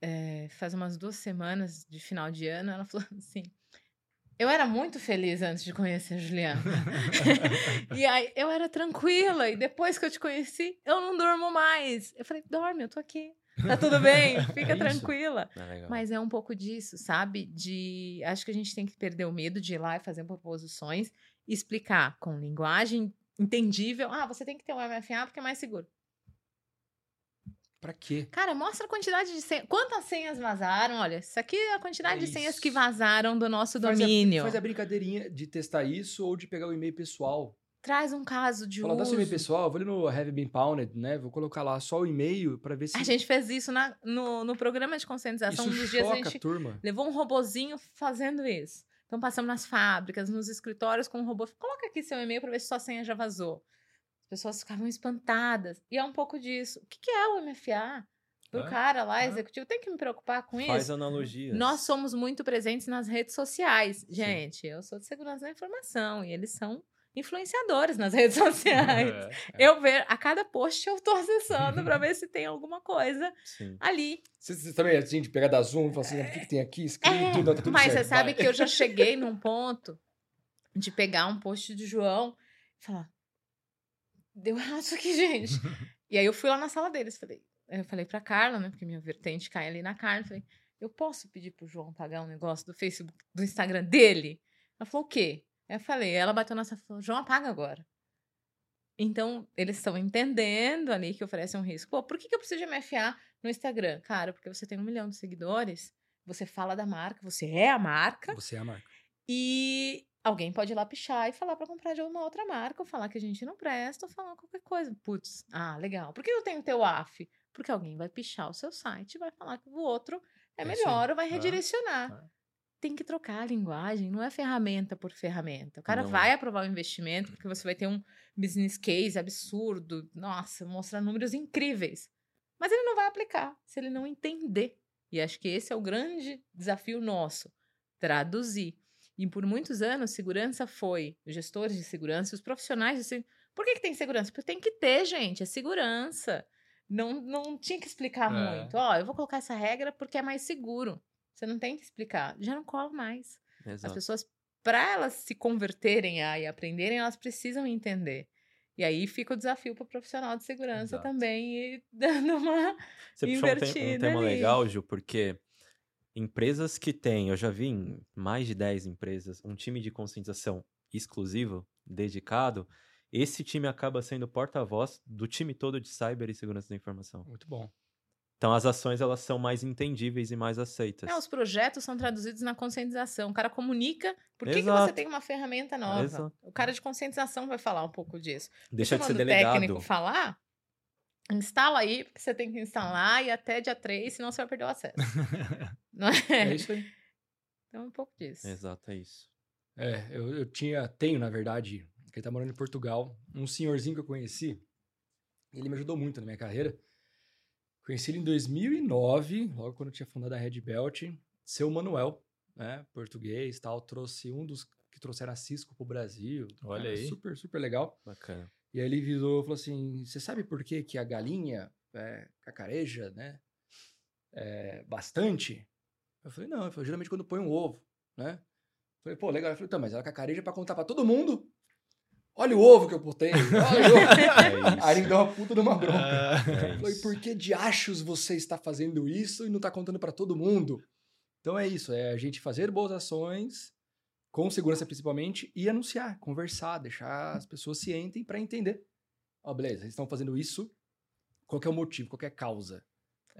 é, faz umas duas semanas de final de ano, ela falou assim. Eu era muito feliz antes de conhecer a Juliana. e aí eu era tranquila, e depois que eu te conheci, eu não durmo mais. Eu falei, dorme, eu tô aqui. Tá tudo bem, fica É tranquila. É. Mas é um pouco disso, sabe? De. Acho que a gente tem que perder o medo de ir lá e fazer proposições e explicar com linguagem entendível. Ah, você tem que ter um MFA porque é mais seguro. Pra quê? Cara, mostra a quantidade de senhas. Quantas senhas vazaram? Olha, isso aqui é a quantidade É de senhas que vazaram do nosso Faz a- domínio. Faz a, brincadeirinha de testar isso ou de pegar o e-mail pessoal. Traz um caso de Fala, dá seu e-mail uso. pessoal, vou ali no Have Been Pounded, né? Vou colocar lá só o e-mail pra ver se A gente fez isso na- no, no programa de conscientização. isso Um dos dias a gente a turma. levou um robozinho fazendo isso. Então passamos nas fábricas, nos escritórios com um robô. Coloca aqui seu e-mail para ver se sua senha já vazou. As pessoas ficavam espantadas. E é um pouco disso. O que, que é o MFA? Pro É, cara lá, é. executivo, tem que me preocupar com Faz isso. analogias. Nós somos muito presentes nas redes sociais. Gente, eu sou de segurança da informação e eles são influenciadores nas redes sociais. É. Eu ver a cada post eu tô acessando para ver se tem alguma coisa Sim. ali. Você, você também é assim, de pegar da Zoom e falar assim, o que, que tem aqui escrito? É, Não, tá tudo mas certo, você sabe vai. que eu já cheguei num ponto de pegar um post do João e falar: deu errado isso aqui, gente. e aí eu fui lá na sala deles, falei, eu falei pra Carla, né? Porque minha vertente cai ali na Carla, falei, eu posso pedir pro João pagar um negócio do Facebook, do Instagram dele? Ela falou, o quê? Eu falei, ela bateu nessa falou, João, apaga agora. Então, eles estão entendendo ali que oferece um risco. Pô, por que, que eu preciso de MFA no Instagram? Cara, porque você tem um milhão de seguidores, você fala da marca, você é a marca, Você é a marca. e alguém pode ir lá pichar e falar para comprar de uma outra marca, ou falar que a gente não presta, ou falar qualquer coisa. Putz, ah, legal. Por que eu tenho teu AF? Porque alguém vai pichar o seu site e vai falar que o outro é É melhor ou vai É. redirecionar. É. Tem que trocar a linguagem, não é ferramenta por ferramenta. O cara Não é. vai aprovar o investimento porque você vai ter um business case absurdo, nossa, mostrar números incríveis. Mas ele não vai aplicar se ele não entender. E acho que esse é o grande desafio nosso, traduzir. E por muitos anos, segurança foi os gestores de segurança, os profissionais de segurança. Por que, que tem segurança? Porque tem que ter, gente, é segurança. Não, não tinha que explicar É. muito. Ó, eu vou colocar essa regra porque é mais seguro. Você não tem que explicar. Já não cola mais. As Exato. pessoas, para elas se converterem a e aprenderem, elas precisam entender. E aí fica o desafio para o profissional de segurança Exato. também ir dando uma. Você puxou um, te- um invertida tema ali. legal, Ju, porque empresas que têm, eu já vi em mais de 10 empresas, um time de conscientização exclusivo, dedicado, esse time acaba sendo porta-voz do time todo de cyber e segurança da informação. Muito bom. Então as ações elas são mais entendíveis e mais aceitas. Não, os projetos são traduzidos na conscientização. O cara comunica por que, que você tem uma ferramenta nova. Exato. O cara de conscientização vai falar um pouco disso. Deixa de ser Quando o delegado. técnico falar, instala aí, porque você tem que instalar e até dia 3, senão você vai perder o acesso. Não É é? isso aí. Então é um pouco disso. Exato, é isso. É, eu, eu tinha, tenho, na verdade, que ele tá morando em Portugal, um senhorzinho que eu conheci, ele me ajudou muito na minha carreira. Conheci ele em 2009, logo quando eu tinha fundado a Red Belt, seu Manuel, né, português tal, trouxe um dos que trouxeram a Cisco pro Brasil. Olha cara, aí. Super, super legal. Bacana. E aí ele virou e falou assim, você sabe por que que a galinha é, cacareja, né, é, bastante? Eu falei, não, ele falou, geralmente quando põe um ovo, né? Eu falei, pô, legal. Eu falei, tá, mas ela cacareja pra contar pra todo mundo. Olha o ovo que eu botei. Olha o ovo. É. Aí ele me deu uma puta de uma bronca. É Eu falei, por que de achos você está fazendo isso e não tá contando pra todo mundo? Então é isso, é a gente fazer boas ações, com segurança principalmente, e anunciar, conversar, deixar as pessoas cientes pra entender. Ó, beleza, eles estão fazendo isso, qual é o motivo, qual que é a causa?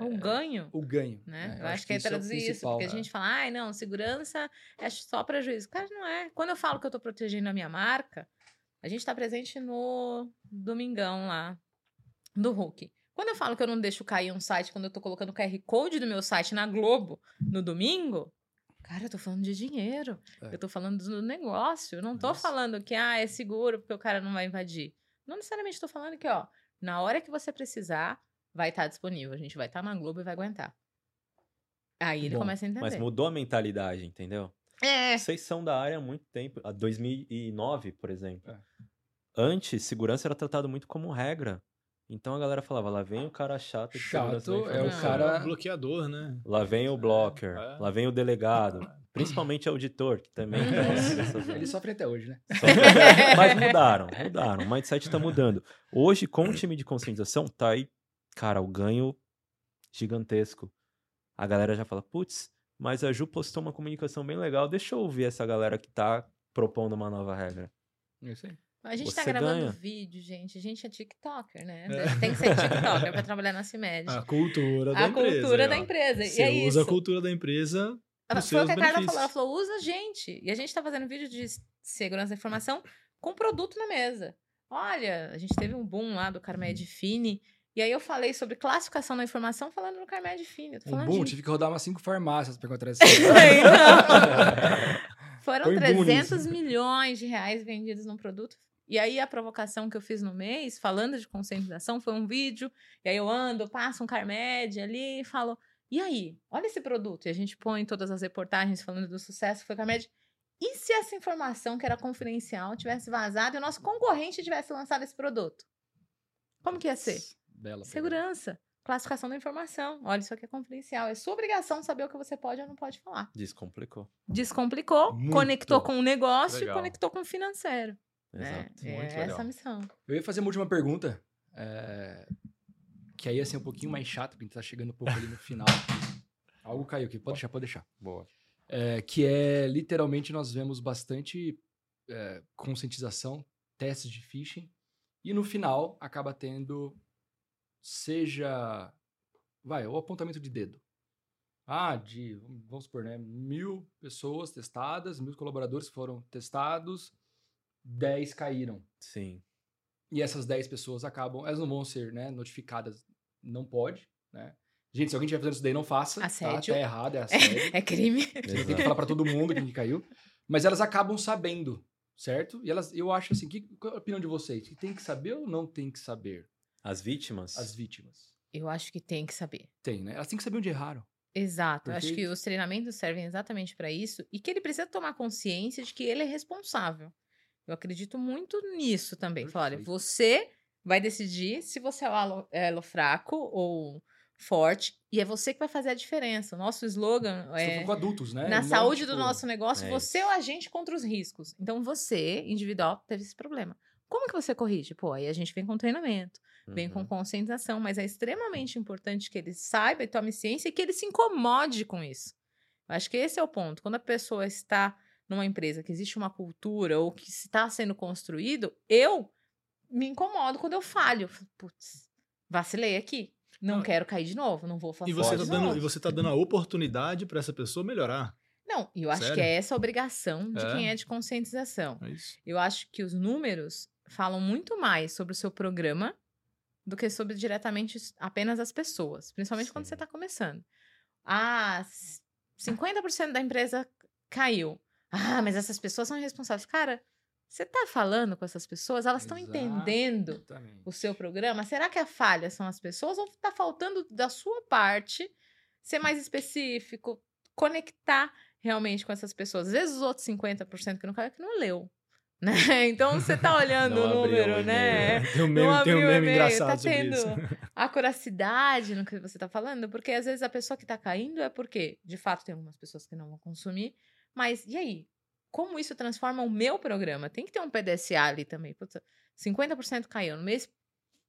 O ganho. O ganho. Né? né? eu acho que é isso o traduzir isso, porque a né? gente fala, ai, não, segurança é só prejuízo. Cara, não é. Quando eu falo que eu tô protegendo a minha marca, a gente tá presente no Domingão lá, do Hulk. Quando eu falo que eu não deixo cair um site, quando eu tô colocando o QR Code do meu site na Globo no domingo, cara, eu tô falando de dinheiro. É. Eu tô falando do negócio. Eu não tô Nossa. falando que, ah, é seguro porque o cara não vai invadir. Não necessariamente tô falando que, ó, na hora que você precisar, vai estar disponível. A gente vai estar na Globo e vai aguentar. Aí ele Bom, começa a entender. Mas mudou a mentalidade, entendeu? É. Vocês são da área há muito tempo. Há 2009, por exemplo. É. Antes, segurança era tratado muito como regra. Então a galera falava, lá vem o cara chato de Chato é o cara- bloqueador, né? Lá vem o blocker, É. lá vem o delegado, principalmente auditor, que também tá nessas Ele sofre até hoje, né? Mas mudaram, mudaram. O mindset tá mudando. Hoje, com o time de conscientização, tá aí, cara, o ganho gigantesco. A galera já fala, putz, mas a Ju postou uma comunicação bem legal, deixa eu ouvir essa galera que tá propondo uma nova regra. É isso aí. A gente tá Você gravando ganha. vídeo, gente. A gente é TikToker, né? É. Tem que ser TikToker pra trabalhar na CIMED. A cultura da A empresa. cultura aí, da empresa. Você e é usa isso. a cultura da empresa Ela- Foi o que a Carla falou. Ela falou, usa a gente. E a gente tá fazendo vídeo de segurança da informação com produto na mesa. Olha, a gente teve um boom lá do Carmed Fini. E aí eu falei sobre classificação da informação falando no Carmed Fini. Eu tô Um boom, de... tive que rodar umas cinco farmácias pra encontrar esse. Foram boom 300 nisso. milhões de reais vendidos num produto. E aí a provocação que eu fiz no mês, falando de conscientização, foi um vídeo. E aí eu ando, passo um Carmed ali e falo: e aí, olha esse produto. E a gente põe todas as reportagens falando do sucesso que foi o Carmed. E se essa informação que era confidencial tivesse vazado e o nosso concorrente tivesse lançado esse produto? Como que ia ser? Bela. Segurança. Classificação da informação. Olha, isso aqui é confidencial. É sua obrigação saber o que você pode ou não pode falar Descomplicou. descomplicou, Muito. conectou com o negócio Legal. e conectou com o financeiro. Exato. É, muito é legal. essa a missão. Eu ia fazer uma última pergunta. é, Que aí ia ser um pouquinho mais chato, porque a gente tá chegando um pouco ali no final. Algo caiu aqui. Pode deixar, pode deixar. Boa. É, que é, literalmente, nós vemos bastante é, conscientização, testes de phishing. E no final, acaba tendo, seja, vai, o apontamento de dedo. Ah, de, vamos supor, né, mil pessoas testadas, mil colaboradores foram testados, 10 caíram. Sim. E essas 10 pessoas acabam, elas não vão ser né, notificadas, não pode, né? Gente, se alguém estiver fazendo isso daí, não faça. Assédio. Tá, tá errado, é assédio. É crime. Você tem que falar pra todo mundo quem que caiu. Mas elas acabam sabendo, certo? E elas, eu acho assim, que, qual é a opinião de vocês? Que tem que saber ou não tem que saber As vítimas? as vítimas? Eu acho que tem que saber. Tem, né? Elas têm que saber onde erraram. Exato. Eu acho que Perfeito. os treinamentos servem exatamente para isso e que ele precisa tomar consciência de que ele é responsável. Eu acredito muito nisso também. Falar, olha, Perfeito. você vai decidir se você é o elo, elo fraco ou forte e é você que vai fazer a diferença. O nosso slogan Você é falando com adultos, né? Na Não, saúde tipo, do nosso negócio, é você é o agente contra os riscos. Então, você, individual, teve esse problema. Como que você corrige? Pô, aí a gente vem com treinamento, vem com Uhum. conscientização, mas é extremamente importante que ele saiba e tome ciência e que ele se incomode com isso. Eu acho que esse é o ponto. Quando a pessoa está numa empresa que existe uma cultura ou que está sendo construído, eu me incomodo quando eu falho. Putz, vacilei aqui. Não, quero cair de novo, não vou fazer E você, tá dando, novo. e você tá dando a oportunidade para essa pessoa melhorar. Não, e eu acho que Sério? é essa a obrigação de É? quem é de conscientização. É. Eu acho que os números falam muito mais sobre o seu programa do que sobre diretamente apenas as pessoas, principalmente quando Sim. você está começando. Ah, s- 50% da empresa caiu. Ah, mas essas pessoas são responsáveis. Cara, você está falando com essas pessoas? Elas estão entendendo o seu programa? Será que a falha são as pessoas ou está faltando da sua parte ser mais específico, conectar realmente com essas pessoas? Às vezes os outros 50% que não caiu é que não leu. Né? Então você tá olhando Não o número, né? e-mail. Tem um Não meme, tem abriu um meme e-mail, engraçado tá tendo isso. a curacidade no que você tá falando, porque às vezes a pessoa que tá caindo é porque, de fato, tem algumas pessoas que não vão consumir, mas e aí? Como isso transforma o meu programa? Tem que ter um PDSA ali também. Putz, 50% caiu no mês,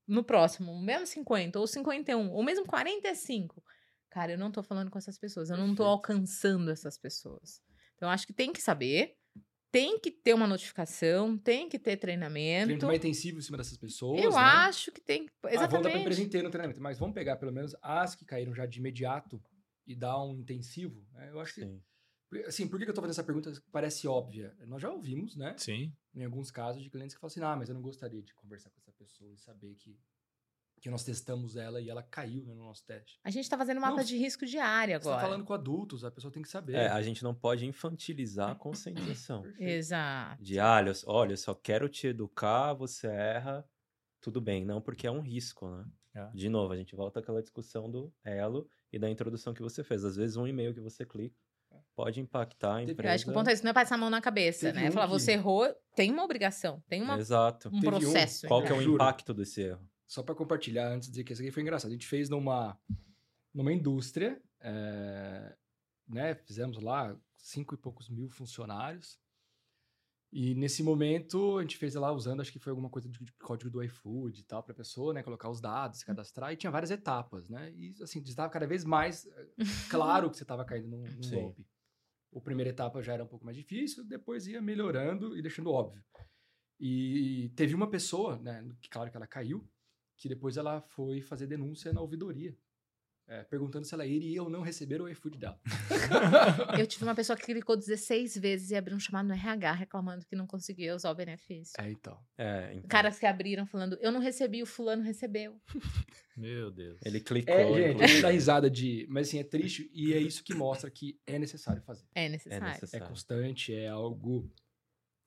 no próximo, mesmo 50, ou 51, ou mesmo 45. Cara, eu não tô falando com essas pessoas, eu não tô alcançando essas pessoas. Então, eu acho que tem que saber, tem que ter uma notificação, tem que ter treinamento. Treinamento intensivo em cima dessas pessoas. Eu né? acho que tem. Ah, vamos dar pra Exatamente. empresa inteira no treinamento, mas vamos pegar pelo menos as que caíram já de imediato e dar um intensivo. né? Eu acho que. Sim. Assim, por que que eu tô fazendo essa pergunta? Parece óbvia. Nós já ouvimos, né? Sim. Em alguns casos de clientes que falam assim: ah, mas eu não gostaria de conversar com essa pessoa e saber que, que nós testamos ela e ela caiu né, no nosso teste. A gente tá fazendo mapa Não, de risco diário Você agora. tá falando com adultos, a pessoa tem que saber. É, a gente não pode infantilizar a conscientização. Exato. De, ah, olha, olha, eu só quero te educar, você erra, tudo bem. Não, porque é um risco, né? É. De novo, a gente volta àquela discussão do elo e da introdução que você fez. Às vezes, um e-mail que você clica pode impactar a empresa. Eu acho que o ponto é isso, não é passar a mão na cabeça, Teve né? um Falar, que- você errou, tem uma obrigação, tem uma, Exato. um Teve um- processo. Qual ainda. que é o impacto desse erro? Só para compartilhar antes de dizer que isso aqui foi engraçado. A gente fez numa, numa indústria, é, né? Fizemos lá cinco e poucos mil funcionários. E nesse momento a gente fez lá usando, acho que foi alguma coisa de de código do iFood e tal, para a pessoa, né, colocar os dados, se cadastrar, e tinha várias etapas, né? E assim, estava cada vez mais eh, claro que você estava caindo num, num golpe. A primeira etapa já era um pouco mais difícil, depois ia melhorando e deixando óbvio. E teve uma pessoa, né, que claro que ela caiu, que depois ela foi fazer denúncia na ouvidoria. é, perguntando se ela iria ou não receber o iFood dela. Eu tive uma pessoa que clicou 16 vezes e abriu um chamado no RH reclamando que não conseguia usar o benefício. É, então. É, então, Caras que abriram falando, eu não recebi, o fulano recebeu. Meu Deus. ele clicou. É, gente, gente dá risada de. Mas assim, é triste e é isso que mostra que é necessário fazer. É É necessário. É necessário. constante, é algo.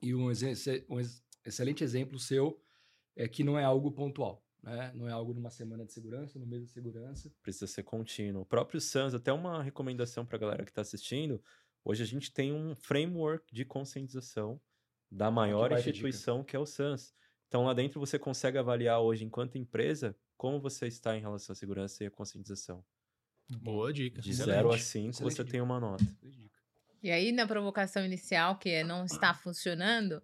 E um, exe- um ex- excelente exemplo seu é que não é algo pontual. Né? Não é algo numa semana de segurança, no mês de segurança. precisa ser contínuo. O próprio SANS, até uma recomendação para a galera que está assistindo, hoje a gente tem um framework de conscientização da maior baita instituição que é o SANS. Então lá dentro você consegue avaliar hoje, enquanto empresa, como você está em relação à segurança e à conscientização. Boa dica. De Excelente. 0 a 5 Excelente você dica. tem uma nota. E aí, na provocação inicial, que é não está funcionando,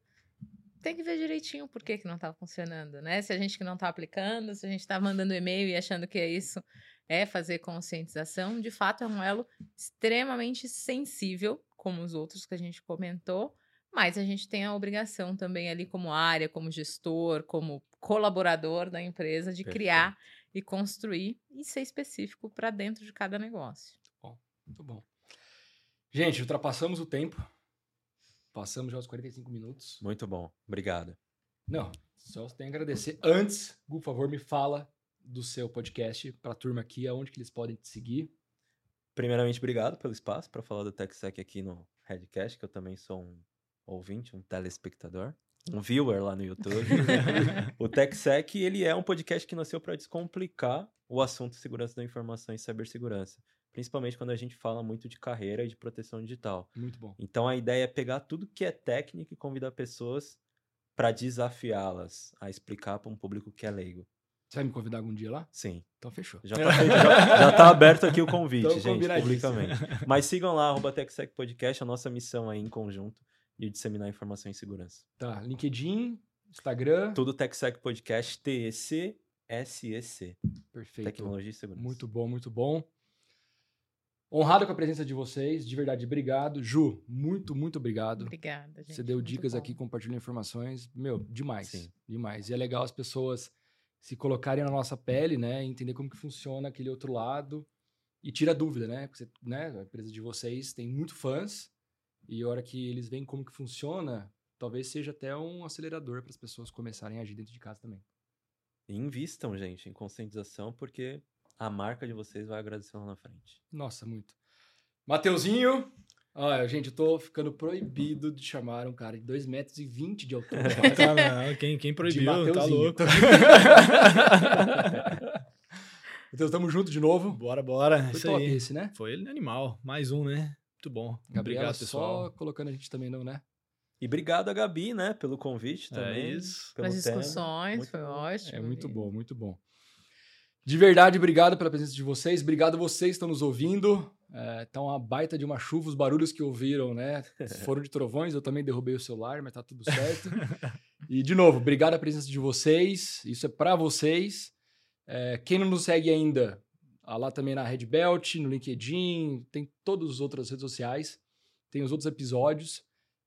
tem que ver direitinho por que, que não está funcionando, né? Se a gente que não está aplicando, se a gente está mandando e-mail e achando que é isso, é fazer conscientização, de fato é um elo extremamente sensível, como os outros que a gente comentou, mas a gente tem a obrigação também ali como área, como gestor, como colaborador da empresa, de criar e construir e ser específico para dentro de cada negócio. Muito bom. Gente, ultrapassamos o tempo. Passamos já os 45 minutos. Muito bom. Obrigado. Não, só tenho a agradecer. Antes, por favor, me fala do seu podcast para a turma aqui, aonde que eles podem te seguir. Primeiramente, obrigado pelo espaço para falar do TechSec aqui no Redcast, que eu também sou um ouvinte, um telespectador, um viewer lá no YouTube. o TechSec, ele é um podcast que nasceu para descomplicar o assunto segurança da informação e cibersegurança, principalmente quando a gente fala muito de carreira e de proteção digital. Muito bom. Então a ideia é pegar tudo que é técnico e convidar pessoas para desafiá-las a explicar para um público que é leigo. Você vai me convidar algum dia lá? Sim. Então fechou. Já tá, feito, já, já tá aberto aqui o convite, Então, gente, publicamente. Mas sigam lá, arroba TechSec Podcast, a nossa missão aí em conjunto de disseminar informação em segurança. Tá, LinkedIn, Instagram. Tudo TechSec Podcast, T-E-C-S-E-C. Perfeito. Tecnologia e segurança. Muito bom, muito bom. Honrado com a presença de vocês, de verdade, obrigado. Ju, muito, muito obrigado. Obrigada, gente. Você deu dicas bom. aqui, compartilhou informações. Meu, demais. Sim. Demais. E é legal as pessoas se colocarem na nossa pele, né? Entender como que funciona aquele outro lado. E tira dúvida, né? Porque você, né? A empresa de vocês tem muito fãs. E a hora que eles veem como que funciona, talvez seja até um acelerador para as pessoas começarem a agir dentro de casa também. E invistam, gente, em conscientização, porque a marca de vocês vai agradecer lá na frente. Nossa, muito. Mateuzinho. Olha, gente, eu tô ficando proibido de chamar um cara de 2,20 metros e 20 de altura. Tá, não, quem, quem proibiu, tá Mateuzinho. louco. Então, tamo junto de novo. Bora, bora. Foi Isso top aí. esse, né? Foi animal. Mais um, né? Muito bom. Gabriela Obrigado, pessoal. só colocando a gente também, não, né? E obrigado a Gabi, né, pelo convite É também. isso. Pelo As tema. discussões, foi bom. ótimo. É muito bom, muito bom. De verdade, obrigado pela presença de vocês. Obrigado a vocês que estão nos ouvindo. É, tá uma baita de uma chuva. Os barulhos que ouviram, né? Foram de trovões. Eu também derrubei o celular, mas tá tudo certo. e, de novo, obrigado a presença de vocês. Isso é para vocês. É, quem não nos segue ainda, ah, lá também na Red Belt, no LinkedIn, tem todas as outras redes sociais. Tem os outros episódios.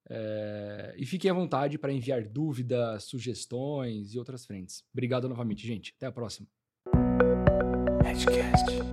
É, e fiquem à vontade para enviar dúvidas, sugestões e outras frentes. Obrigado novamente, gente. Até a próxima. Edgecast.